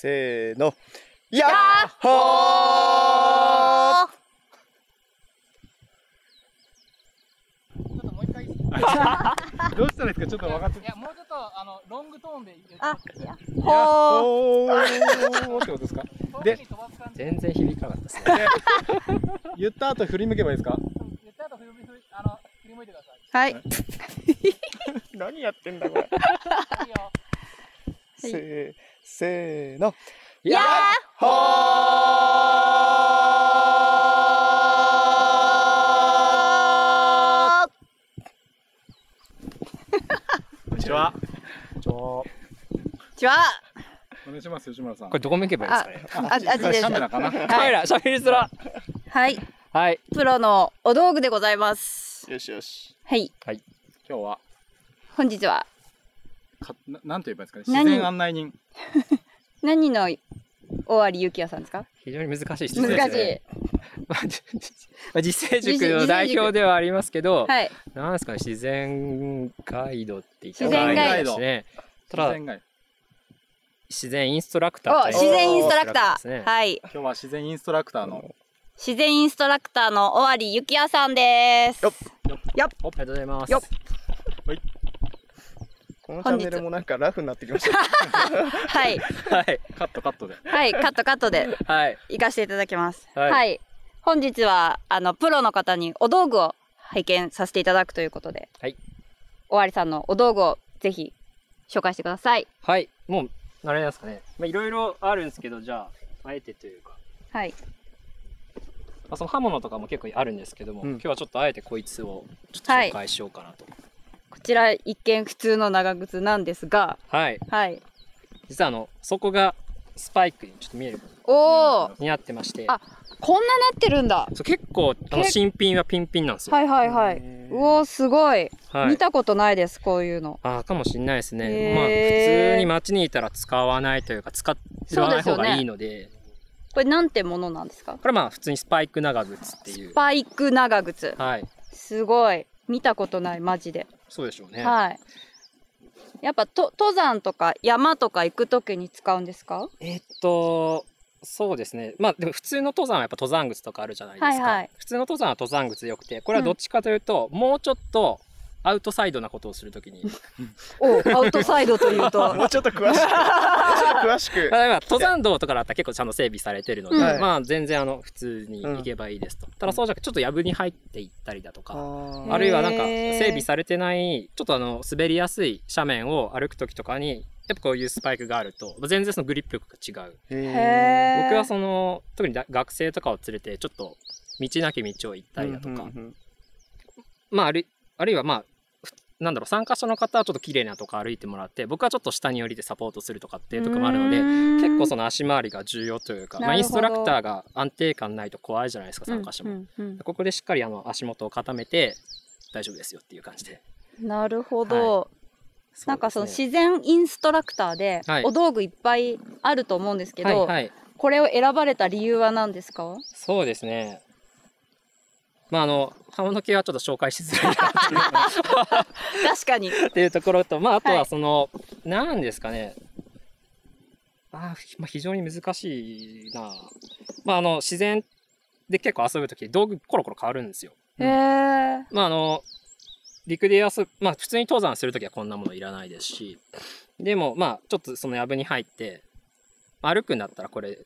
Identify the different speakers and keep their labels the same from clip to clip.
Speaker 1: せーの。やっほー
Speaker 2: ちょっともう一回いいです
Speaker 3: か？どうしたんですか？ちょっと分かって
Speaker 2: いや、もうちょっと、あの、ロングトーンで言って
Speaker 4: あ
Speaker 2: いや、
Speaker 4: ほー。
Speaker 3: ってことですか？で
Speaker 5: 全然響かなかったですね。
Speaker 3: 言った後振り向けばいいですか？
Speaker 2: 言った後振り向いあの振り向いてください。
Speaker 4: はい。
Speaker 1: 何やってんだこれ。
Speaker 2: いいよ。
Speaker 1: せー、せーの。
Speaker 4: やっ
Speaker 1: ほー
Speaker 3: こんにちは
Speaker 5: ちょ
Speaker 4: ちは。
Speaker 3: お願いします吉村さん
Speaker 5: これどこ向けばいいですかね？
Speaker 4: あ、あ、あ、です
Speaker 3: カメ。ラかな？
Speaker 5: カメラ喋りづら。
Speaker 4: はい。
Speaker 5: はい。
Speaker 4: プロのお道具でございます。
Speaker 1: よしよし。
Speaker 4: はい。
Speaker 3: 今日は？
Speaker 4: 本日は？
Speaker 3: かななんと言えばいいですかね？
Speaker 4: 何？
Speaker 3: 自然案内人
Speaker 4: 何の尾張ゆきやさんですか？
Speaker 5: 非常に難しい質問
Speaker 4: 難しい。
Speaker 5: ですね。まあじまあ実践塾の代表ではありますけど、
Speaker 4: はい。
Speaker 5: なんですかね、自然ガイドって言った
Speaker 4: 自然ガイ
Speaker 3: ド
Speaker 5: ですね。ただ、
Speaker 3: 自然外
Speaker 5: 自然インストラクター
Speaker 4: 自然インストラクタ
Speaker 5: ですね
Speaker 4: ー。はい。
Speaker 3: 今日は自然インストラクターの
Speaker 4: 自然インストラクターの尾張ゆきやさんです。
Speaker 1: よっ
Speaker 5: ありがとうございます。
Speaker 4: よっ
Speaker 1: このチャンネルもなんかラフになってきました。
Speaker 4: はい。
Speaker 5: はい。
Speaker 3: カットカットで
Speaker 4: はい。カットカットで
Speaker 5: はい。
Speaker 4: 行かせていただきます。
Speaker 5: はい
Speaker 4: はい。本日は、あの、プロの方にお道具を拝見させていただくということで、
Speaker 5: はい。
Speaker 4: 尾張さんのお道具をぜひ紹介してください。
Speaker 5: はい。もう、あれですかね。まあ、いろいろあるんですけど、じゃあ、あえてというか、
Speaker 4: はい。
Speaker 5: まあ、その刃物とかも結構あるんですけども、
Speaker 1: うん
Speaker 5: 今日はちょっとあえてこいつをちょっと紹介しようかなと。
Speaker 4: こちら一見普通の長靴なんですが、
Speaker 5: はい。
Speaker 4: はい。
Speaker 5: 実はあの、そこがスパイクにちょっと見える
Speaker 4: おー、
Speaker 5: になってまして、
Speaker 4: あこんななってるんだ。
Speaker 5: そう結構あの
Speaker 4: け
Speaker 5: 新品はピンピンなんですよ。
Speaker 4: はいはいはい。うおー、すごい。
Speaker 5: はい
Speaker 4: 見たことないです、こういうの。
Speaker 5: あーかもしれないです
Speaker 4: へ
Speaker 5: ね。
Speaker 4: ー
Speaker 5: まあ普通に街にいたら使わないというか使わない方がいいので、
Speaker 4: これなんてものなんですか？
Speaker 5: これまあ普通にスパイク長靴っていう
Speaker 4: ス。パイク長靴。
Speaker 5: はい。
Speaker 4: すごい。見たことない、マジで。
Speaker 5: そうでしょうね。
Speaker 4: はい。やっぱと登山とか山とか行くときに使うんですか？
Speaker 5: えっと、そうですね。まあでも普通の登山はやっぱ登山靴とかあるじゃないですか。
Speaker 4: はいはい
Speaker 5: 普通の登山は登山靴でよくて、これはどっちかというと、もうちょっとアウトサイドなことをするときに、
Speaker 4: おアウトサイドというと。
Speaker 1: もうちょっと詳しく。も うちょっと詳しく。
Speaker 5: まあ、登山道とかだったら結構ちゃんと整備されてるので、
Speaker 4: うん
Speaker 5: まあ全然あの普通に行けばいいですと。ただそうじゃなくてちょっと藪に入っていったりだとか、
Speaker 4: ー
Speaker 5: あるいはなんか整備されてない、ちょっとあの滑りやすい斜面を歩く時とかに、やっぱこういうスパイクがあると、全然そのグリップ力が違う。僕はその、特にだ学生とかを連れて、ちょっと道なき道を行ったりだとか、
Speaker 1: うんうんうん
Speaker 5: まああるあるいはまあ、ふなんだろう、参加者の方はちょっと綺麗なとこ歩いてもらって、僕はちょっと下に降りてサポートするとかっていうところもあるので、結構その足回りが重要というか、まあ、インストラクターが安定感ないと怖いじゃないですか、参加者も。
Speaker 4: うんうん
Speaker 5: ここでしっかりあの足元を固めて、大丈夫ですよっていう感じで。
Speaker 4: うんなるほど。なんかその自然インストラクターで
Speaker 5: はい
Speaker 4: お道具いっぱいあると思うんですけど、
Speaker 5: はいはい。
Speaker 4: これを選ばれた理由は何ですか？
Speaker 5: そうですね。まああの、刃物系はちょっと紹介しづらいなっていう
Speaker 4: 確かに。
Speaker 5: っていうところと、まあ、あと
Speaker 4: は
Speaker 5: はいその、なんですかね。あーまあ、非常に難しいな。まあ、あの、自然で結構遊ぶとき、道具コロコロ変わるんですよ。
Speaker 4: へえ。
Speaker 5: まあ、あの、陸で遊ぶ、まあ、普通に登山するときはこんなものいらないですし、でも、まあ、ちょっとその藪に入って、歩くんだったらこれ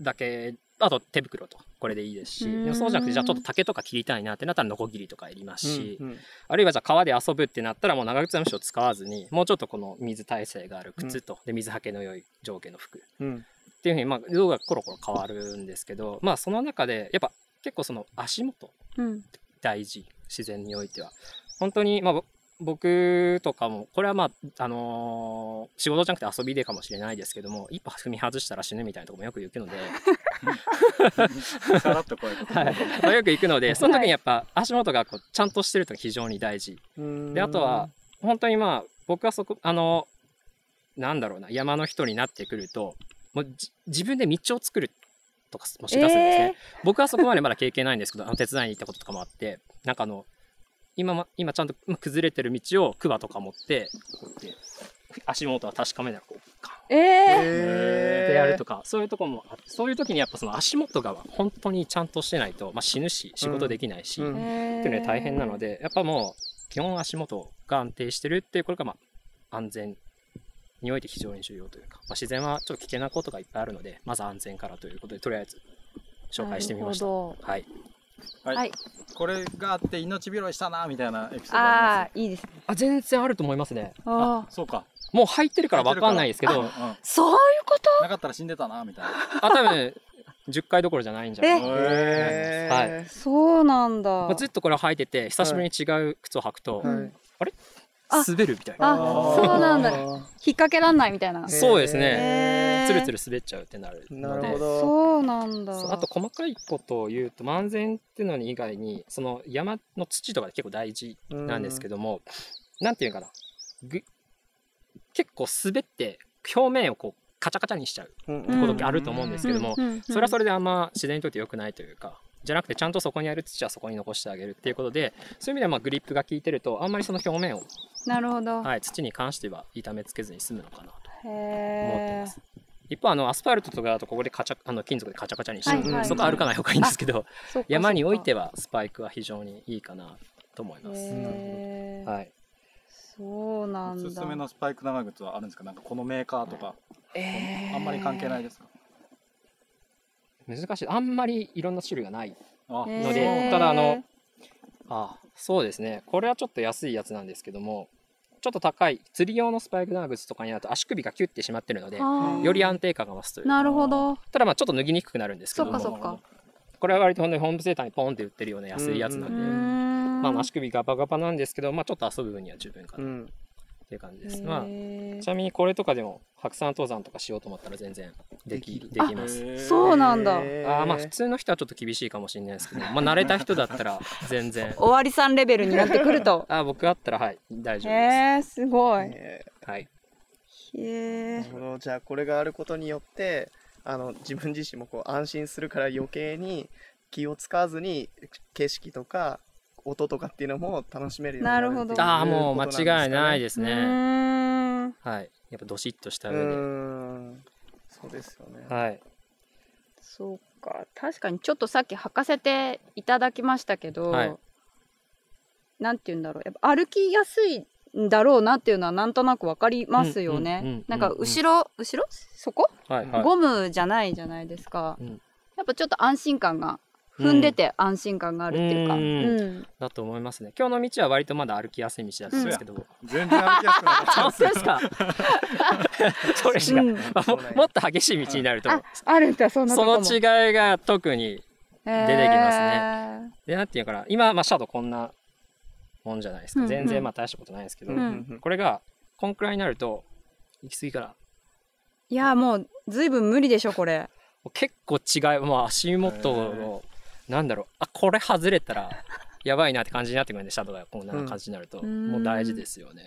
Speaker 5: だけ、あと手袋と、これでいいですし、そうじゃなくて、じゃあちょっと竹とか切りたいなってなったらノコギリとかいりますし、
Speaker 1: うんうん。
Speaker 5: あるいはじゃあ川で遊ぶってなったらもう長靴はむしろ使わずにもうちょっとこの水耐性がある靴と、で水はけの良い上下の服。っ
Speaker 1: うん。
Speaker 5: ていうふうにまあ道具がコロコロ変わるんですけどまあその中でやっぱ結構その足元
Speaker 4: うん。
Speaker 5: 大事。自然においては。本当にまあぼ僕とかもこれはまああのー仕事じゃなくて遊びでかもしれないですけども一歩踏み外したら死ぬみたいなところもよく行くので、
Speaker 3: さらっとこういうこと
Speaker 5: はい。まあよく行くのでその時にやっぱ足元がこうちゃんとしてると非常に大事であとは、本当にまあ僕はそこあのなんだろうな山の人になってくるともうじ自分で道を作るとかもしだすんですね、僕はそこまでまだ経験ない。んですけどあの手伝い。に行ったこととかもあってなんかあの今ま今ちゃんとま崩れてる道をクワとか持ってこうやって足元は確かめながらこうガン。
Speaker 4: ええ
Speaker 5: って
Speaker 1: え
Speaker 5: ややるとか、そういうとこもあってそういう時にやっぱその足元が本当にちゃんとしてないと、まあ、死ぬし仕事できないし、
Speaker 1: うん。
Speaker 5: っていうので大変なのでやっぱもう基本足元が安定してるっていうこれがまあ安全において非常に重要というか、まあ、自然はちょっと危険なことがいっぱいあるのでまず安全からということでとりあえず紹介してみました。はい、
Speaker 3: はい、
Speaker 4: はい。
Speaker 3: これがあって命拾いしたなみたいなエピソードあ
Speaker 4: ああいいですね。
Speaker 5: あ全然ありますと思いますね。
Speaker 4: あ
Speaker 3: あそうか。
Speaker 4: あ
Speaker 5: もう入ってるから分かんないですけど、
Speaker 3: うんうん。
Speaker 4: そういうこと？
Speaker 3: なかったら死んでたなみたいな。
Speaker 5: あ多分10回どころじゃないんじゃないかな。
Speaker 1: へー。
Speaker 5: はい。
Speaker 4: そうなんだ。
Speaker 5: まあ、ずっとこれを履いてて久しぶりに違う靴を履くと、
Speaker 1: はい。
Speaker 4: あ
Speaker 5: 滑るみたいな。
Speaker 4: あそうなんだ。引っ掛けらんないみたいな。
Speaker 5: そうですね。つるつる滑っちゃうってなるので。
Speaker 1: なるほど。
Speaker 4: そうなんだ。
Speaker 5: あと細かいことを言うと万全っていうのに以外にその山の土とかで結構大事なんですけども、なんていうかな。ぐ結構滑って表面をこうカチャカチャにしちゃうことってあると思うんですけども、
Speaker 4: うんうんうん。
Speaker 5: それはそれであんま自然にとって良くないというかじゃなくてちゃんとそこにある土はそこに残してあげるっていうことでそういう意味ではまあグリップが効いてるとあんまりその表面を、
Speaker 4: なるほど、
Speaker 5: はい、土に関しては痛めつけずに済むのかなと
Speaker 4: へ
Speaker 5: 思って
Speaker 4: え
Speaker 5: ます。一方あのアスファルトとかだとここでカチャあの金属でカチャカチャにして、
Speaker 4: はい
Speaker 1: はい
Speaker 5: そこは歩かない方がいいんですけど山において
Speaker 4: は
Speaker 5: はスパイクは非常にいいかなと思います。はい、
Speaker 4: そうなんだ。
Speaker 3: おすすめのスパイク長靴はあるんですか？なんかこのメーカーとか
Speaker 4: えー。
Speaker 3: あんまり関係ないですか？
Speaker 5: 難しい。あんまりいろんな種類がないので。ただあのあそうですね。これはちょっと安いやつなんですけどもちょっと高い釣り用のスパイク長靴とかになると足首がキュッてしまってるのでより安定感が増すという。
Speaker 4: なるほど。
Speaker 5: ただまあちょっと脱ぎにくくなるんですけども。
Speaker 4: そっかそっか。
Speaker 5: これは割と本当にホームセンターにポンって売ってるような安いやつなんで、
Speaker 4: ん。
Speaker 5: まあ、足首ガバガバなんですけど、まあ、ちょっと遊ぶ分には十分かな。っ
Speaker 1: うん
Speaker 5: ていう感じです。まあ、ちなみにこれとかでも白山登山とかしようと思ったら全然でき
Speaker 1: でき
Speaker 5: できます。
Speaker 4: そうなんだ。
Speaker 5: あーまあ普通の人はちょっと厳しいかもしれないですけど、まあ、慣れた人だったら全然。
Speaker 4: 終わりさんレベルになってくると。
Speaker 5: あー僕だったらはい大丈夫で
Speaker 4: へえすごい。
Speaker 5: はい、
Speaker 4: へえ
Speaker 1: じゃあこれがあることによってあの自分自身もこう安心するから余計に気を使わずに景色とか音とかっていうのも楽しめるようになる
Speaker 4: ほど。
Speaker 5: ああもう間違いない
Speaker 1: で
Speaker 5: ですね。はい、やっぱどしっとした上で、
Speaker 1: そうですよね。
Speaker 5: はい、
Speaker 4: そうか。確かにちょっとさっき履かせていただきましたけど、
Speaker 5: はい。
Speaker 4: なんて言うんだろう。やっぱ歩きやすいんだろうなっていうのはなんとなくわかりますよね、なんか後ろ後ろ？そこ、
Speaker 5: はい、はい。
Speaker 4: ゴムじゃないじゃないですか、
Speaker 5: うん。
Speaker 4: やっぱちょっと安心感が踏んでて安心感があるっていうか、
Speaker 5: うん。
Speaker 4: うん。
Speaker 5: だと思いますね。今日の道は割とまだ歩きやすい道だったんですけど、
Speaker 3: 全然歩きやすくなかった。
Speaker 5: ですか。それしか、
Speaker 4: うん。
Speaker 5: まあももっと激しい道になると、
Speaker 4: ああるんだそんなと
Speaker 5: その違いが特に
Speaker 4: 出てき
Speaker 5: ますね。でなんていうかな。今、まあ、シャドウこんなもんじゃないですか、
Speaker 4: うんうん。
Speaker 5: 全然まあ大したことないですけど、
Speaker 4: うん
Speaker 5: これがこんくらいになると行き過ぎから。
Speaker 4: いやもうずいぶん無理でしょこれ。
Speaker 5: 結構違い、まあ、足元のなんだろう。あこれ外れたらやばいなって感じになってくるんでシャドウがこん。な感じになると、
Speaker 4: うん。
Speaker 5: もう大事ですよね。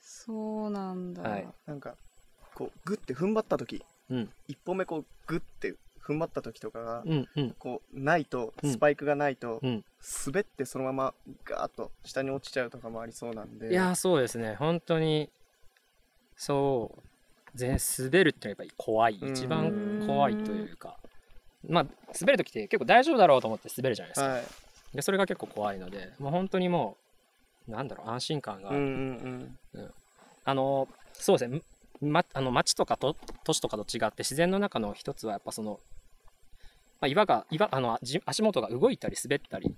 Speaker 4: そうなんだ、
Speaker 5: はい。
Speaker 1: なんかこうグッて踏ん張った時
Speaker 5: うん。
Speaker 1: 一歩目こうグッて踏ん張った時とかが
Speaker 5: うんうん。
Speaker 1: こうないと
Speaker 5: うん。
Speaker 1: スパイクがないと
Speaker 5: うん。
Speaker 1: 滑ってそのままガーッと下に落ちちゃうとかもありそうなんで。
Speaker 5: いやーそうですね。本当にそう。全滑るってのはやっぱり怖い。
Speaker 1: うん。
Speaker 5: 一番怖いというかまあ滑る時って結構大丈夫だろうと思って滑るじゃないですか、
Speaker 1: はい。
Speaker 5: でそれが結構怖いのでもう本当にもうなんだろう安心感が、
Speaker 1: うんうん
Speaker 5: あのそうですね。ま、あの町とかと都市とかと違って自然の中の一つはやっぱその、まあ、岩が岩あのじ足元が動いたり滑ったり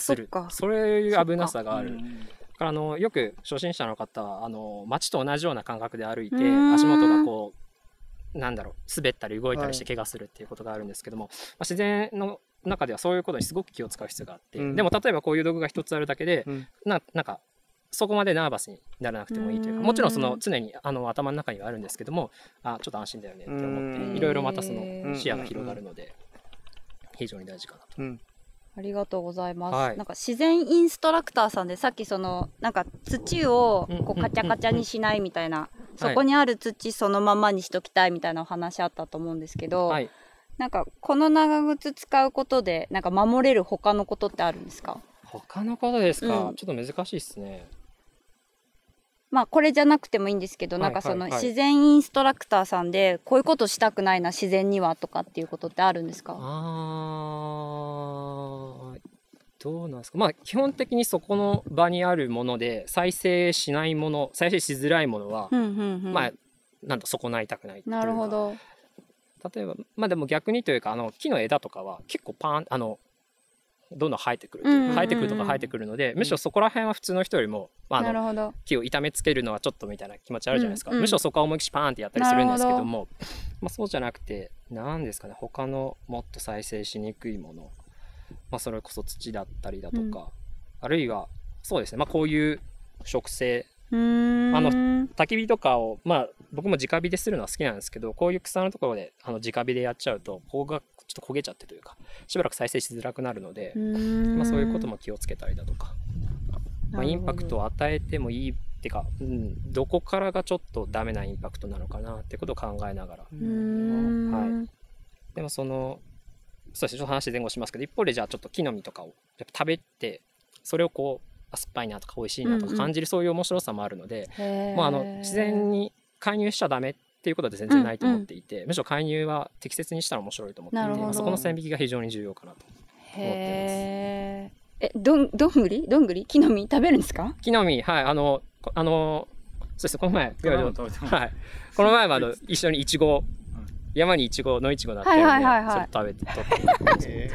Speaker 5: する
Speaker 4: そっか。
Speaker 5: そういう危なさがある。
Speaker 3: うん
Speaker 5: だからあのよく初心者の方はあの街と同じような感覚で歩いて足元がこうなんだろう滑ったり動いたりして
Speaker 1: はい。
Speaker 5: 怪我するっていうことがあるんですけども、まあ、自然の中ではそういうことにすごく気を使う必要があって、
Speaker 1: うん。
Speaker 5: でも例えばこういう道具が一つあるだけで、
Speaker 1: うん。
Speaker 5: ななんかそこまでナーバスにならなくてもいいというか
Speaker 4: うん。
Speaker 5: もちろんその常にあの頭の中にはあるんですけどもあちょっと安心だよねって思
Speaker 1: うん。
Speaker 5: っていろいろまたそ
Speaker 4: へ
Speaker 5: の
Speaker 4: ー
Speaker 5: 視野が広がるので非常に大事かなと。
Speaker 1: うん
Speaker 4: ありがとうございます、
Speaker 5: はい。
Speaker 4: なんか自然インストラクターさんでさっきそのなんか土をこ
Speaker 5: う
Speaker 4: カチャカチャにしないみたいな、
Speaker 5: うん。
Speaker 4: そこにある土そのままにしときたいみたいなお話あったと思うんですけど、
Speaker 5: はい、
Speaker 4: なんかこの長靴使うことでなんか守れる他のことってあるんですか？
Speaker 5: 他のことですか、
Speaker 4: うん。
Speaker 5: ちょっと難しいですね。
Speaker 4: まあこれじゃなくてもいいんですけど、なんかその自然インストラクターさんでこういうことしたくないな自然にはとかっていうことってあるんですか？
Speaker 5: あどうなんですか？まあ基本的にそこの場にあるもので再生しないもの再生しづらいものは、
Speaker 4: うんうんうん、
Speaker 5: まあなんと損ないたくないっていうか。
Speaker 4: なるほど。
Speaker 5: 例えばまあでも逆にというかあの木の枝とかは結構パーンあのどんどん生えてくる、
Speaker 4: うんうんうん
Speaker 5: 生えてくるとか生えてくるのでむしろそこら辺は普通の人よりも、まあ、あの木を痛めつけるのはちょっとみたいな気持ちあるじゃないですか、
Speaker 4: うん。うん
Speaker 5: むしろそこは思いっきりパーンってやったりするんですけど
Speaker 4: な
Speaker 5: もまあ、そうじゃなくて何ですかね他のもっと再生しにくいもの、まあ、それこそ土だったりだとか、
Speaker 4: うん。
Speaker 5: あるいはそうですね、まあ、こういう植生。あの焚き火とかをまあ僕も直火でするのは好きなんですけどこういう草のところであの直火でやっちゃうとここがちょっと焦げちゃってというかしばらく再生しづらくなるので、まあ、そういうことも気をつけたりだとか、まあ、インパクトを与えてもいいってか、うん、どこからがちょっとダメなインパクトなのかなってことを考えながら。はい。でもそのそうですねちょっと話前後しますけど一方でじゃあちょっと木の実とかをやっぱ食べてそれをこうあ酸っぱいなとか美味しいなとか感じるそういう面白さもあるので、
Speaker 4: へー。
Speaker 5: もうあの自然に介入しちゃダメっていうことで全然ないと思っていて、むしろ介入は適切にしたら面白いと思っていてまあそこの線引きが非常に重要かなと
Speaker 4: へー。えどんどんぐり？どんぐり？木の実食べるんですか？
Speaker 5: 木の実はいあのこあのそうですこの前はい。この前もあの一緒にいちご山にいちご野いちごなってるんで、
Speaker 4: はいはいはいはい。
Speaker 5: それ食べて取って。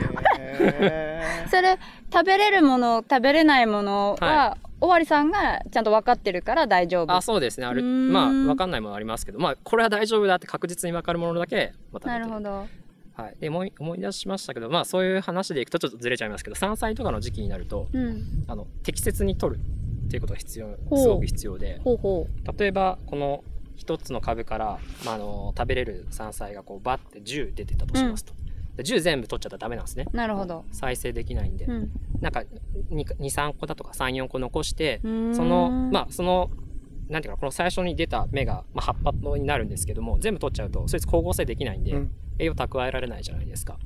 Speaker 4: それ食べれるもの食べれないものは、
Speaker 5: は
Speaker 4: 尾張さんがちゃんと分かってるから大丈夫。
Speaker 5: あそうですね。ある。まあ分かんないものありますけど。まあこれは大丈夫だって確実に分かるものだけ、まあ、食べて。
Speaker 4: なるほど。
Speaker 5: はい、で思い思い出しましたけどまあそういう話でいくとちょっとずれちゃいますけど山菜とかの時期になると
Speaker 4: うん。
Speaker 5: あの適切に取るっていうことが必要すごく必要で。
Speaker 4: ほうほ
Speaker 5: 例えばこの一つの株から、まあ、あの食べれる山菜がこうバッて10出てたとしますと、で10全部取っちゃったらダメなんですね。
Speaker 4: うなるほど。
Speaker 5: 再生できないんで、
Speaker 4: うん。
Speaker 5: なんか23個だとか34個残してそのまあそのなんていうかなこの最初に出た芽が、まあ、葉っぱになるんですけども全部取っちゃうとそいつ光合成できないんで、
Speaker 1: うん。
Speaker 5: 栄養蓄えられないじゃないですか。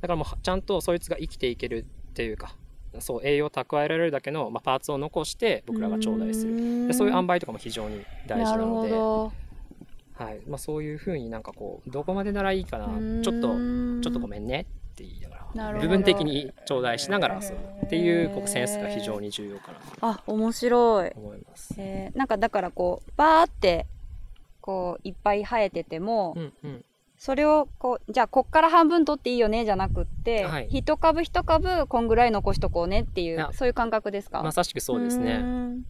Speaker 5: だからもうちゃんとそいつが生きていけるっていうかそう栄養蓄えられるだけの、まあ、パーツを残して僕らが頂戴する。
Speaker 4: る
Speaker 5: でそういう塩梅とかも非常に大事なのではい。まあ、そういうふうになんかこうどこまでならいいかなちょっとちょっとごめんねって言いながら部分的に頂戴しながら遊ぶっていうこうセンスが非常に重要かなと
Speaker 4: あ面白い。
Speaker 5: 思います。
Speaker 4: えーなんかだからこうバーってこういっぱい生えてても、
Speaker 5: うんうん
Speaker 4: それをこうじゃあこっから半分取っていいよねじゃなくって、
Speaker 5: はい。
Speaker 4: 一株一株こんぐらい残しとこうねっていうそういう感覚ですか？
Speaker 5: まさしくそうです
Speaker 4: ー
Speaker 5: ね。
Speaker 4: ん。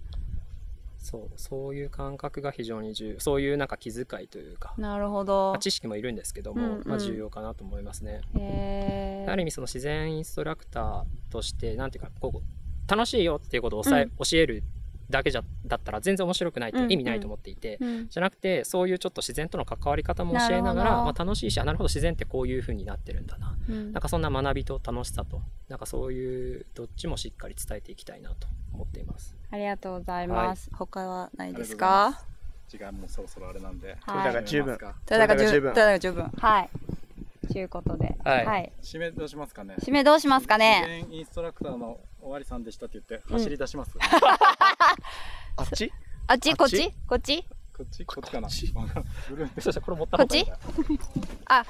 Speaker 5: そうそういう感覚が非常に重要そういうなんか気遣いというか、
Speaker 4: なるほど。
Speaker 5: まあ、知識もいるんですけども、
Speaker 4: うんうん。
Speaker 5: まあ、重要かなと思いますね。
Speaker 4: へー。
Speaker 5: ある意味その自然インストラクターとしてなんていうかこう楽しいよっていうことを教え,、
Speaker 4: うん。
Speaker 5: 教えるだけじゃだったら全然面白くないって意味ないと思っていて、
Speaker 4: うん。
Speaker 5: じゃなくてそういうちょっと自然との関わり方も教えながらまあ、楽しいしあなるほど自然ってこういう風になってるんだな。
Speaker 4: うん。
Speaker 5: なんかそんな学びと楽しさとなんかそういうどっちもしっかり伝えていきたいなと思っています。
Speaker 4: ありがとうございます、他はないですか？
Speaker 3: 時間もそろそろあれなんで、
Speaker 4: はい。
Speaker 1: だから十分。
Speaker 3: 締めますか
Speaker 4: ただが十
Speaker 1: 分？
Speaker 4: 分。ただが十分？はい。ということで。
Speaker 5: はい。
Speaker 3: 締めどうしますかね。
Speaker 4: 締めどうしますかね？
Speaker 3: 自然インストラクターの終わりさんでしたって言って走り出します、
Speaker 1: あっち？
Speaker 4: あっち？
Speaker 1: あっち？
Speaker 4: こっち？こっち？
Speaker 3: こっち？こっち？かな？
Speaker 1: こっち？
Speaker 3: ブルー
Speaker 5: そしたらこれ持った
Speaker 4: こっち？あわ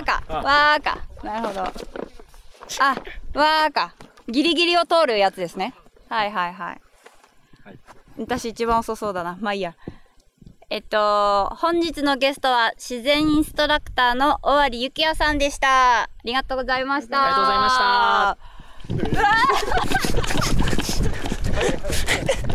Speaker 4: ーか。
Speaker 3: あ。
Speaker 4: わーか。なるほど。あわーか。ギリギリを通るやつですね。はいはいはい。
Speaker 3: はい。
Speaker 4: 私一番遅そうだな。まあいいや。えっと本日のゲストは自然インストラクターの尾張幸也さんでした。ありがとうございました。
Speaker 5: ありがとうございました Ah!